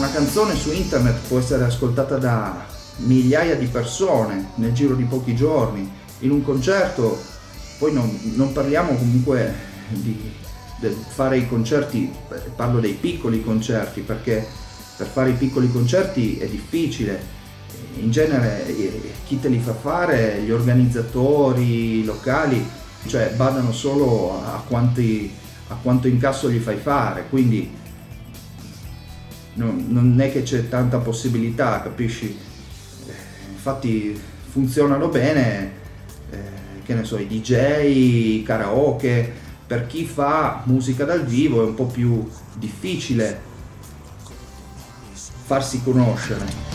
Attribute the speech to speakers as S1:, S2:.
S1: una canzone su internet può essere ascoltata da migliaia di persone nel giro di pochi giorni, in un concerto, poi non, non parliamo comunque di, di fare i concerti, parlo dei piccoli concerti perché per fare i piccoli concerti è difficile, in genere eh, chi te li fa fare, gli organizzatori locali, cioè badano solo a, quanti, a quanto incasso gli fai fare, quindi non, è che c'è tanta possibilità, capisci? Infatti funzionano bene, eh, che ne so, i DJ, i karaoke, per chi fa musica dal vivo è un po' più difficile farsi conoscere.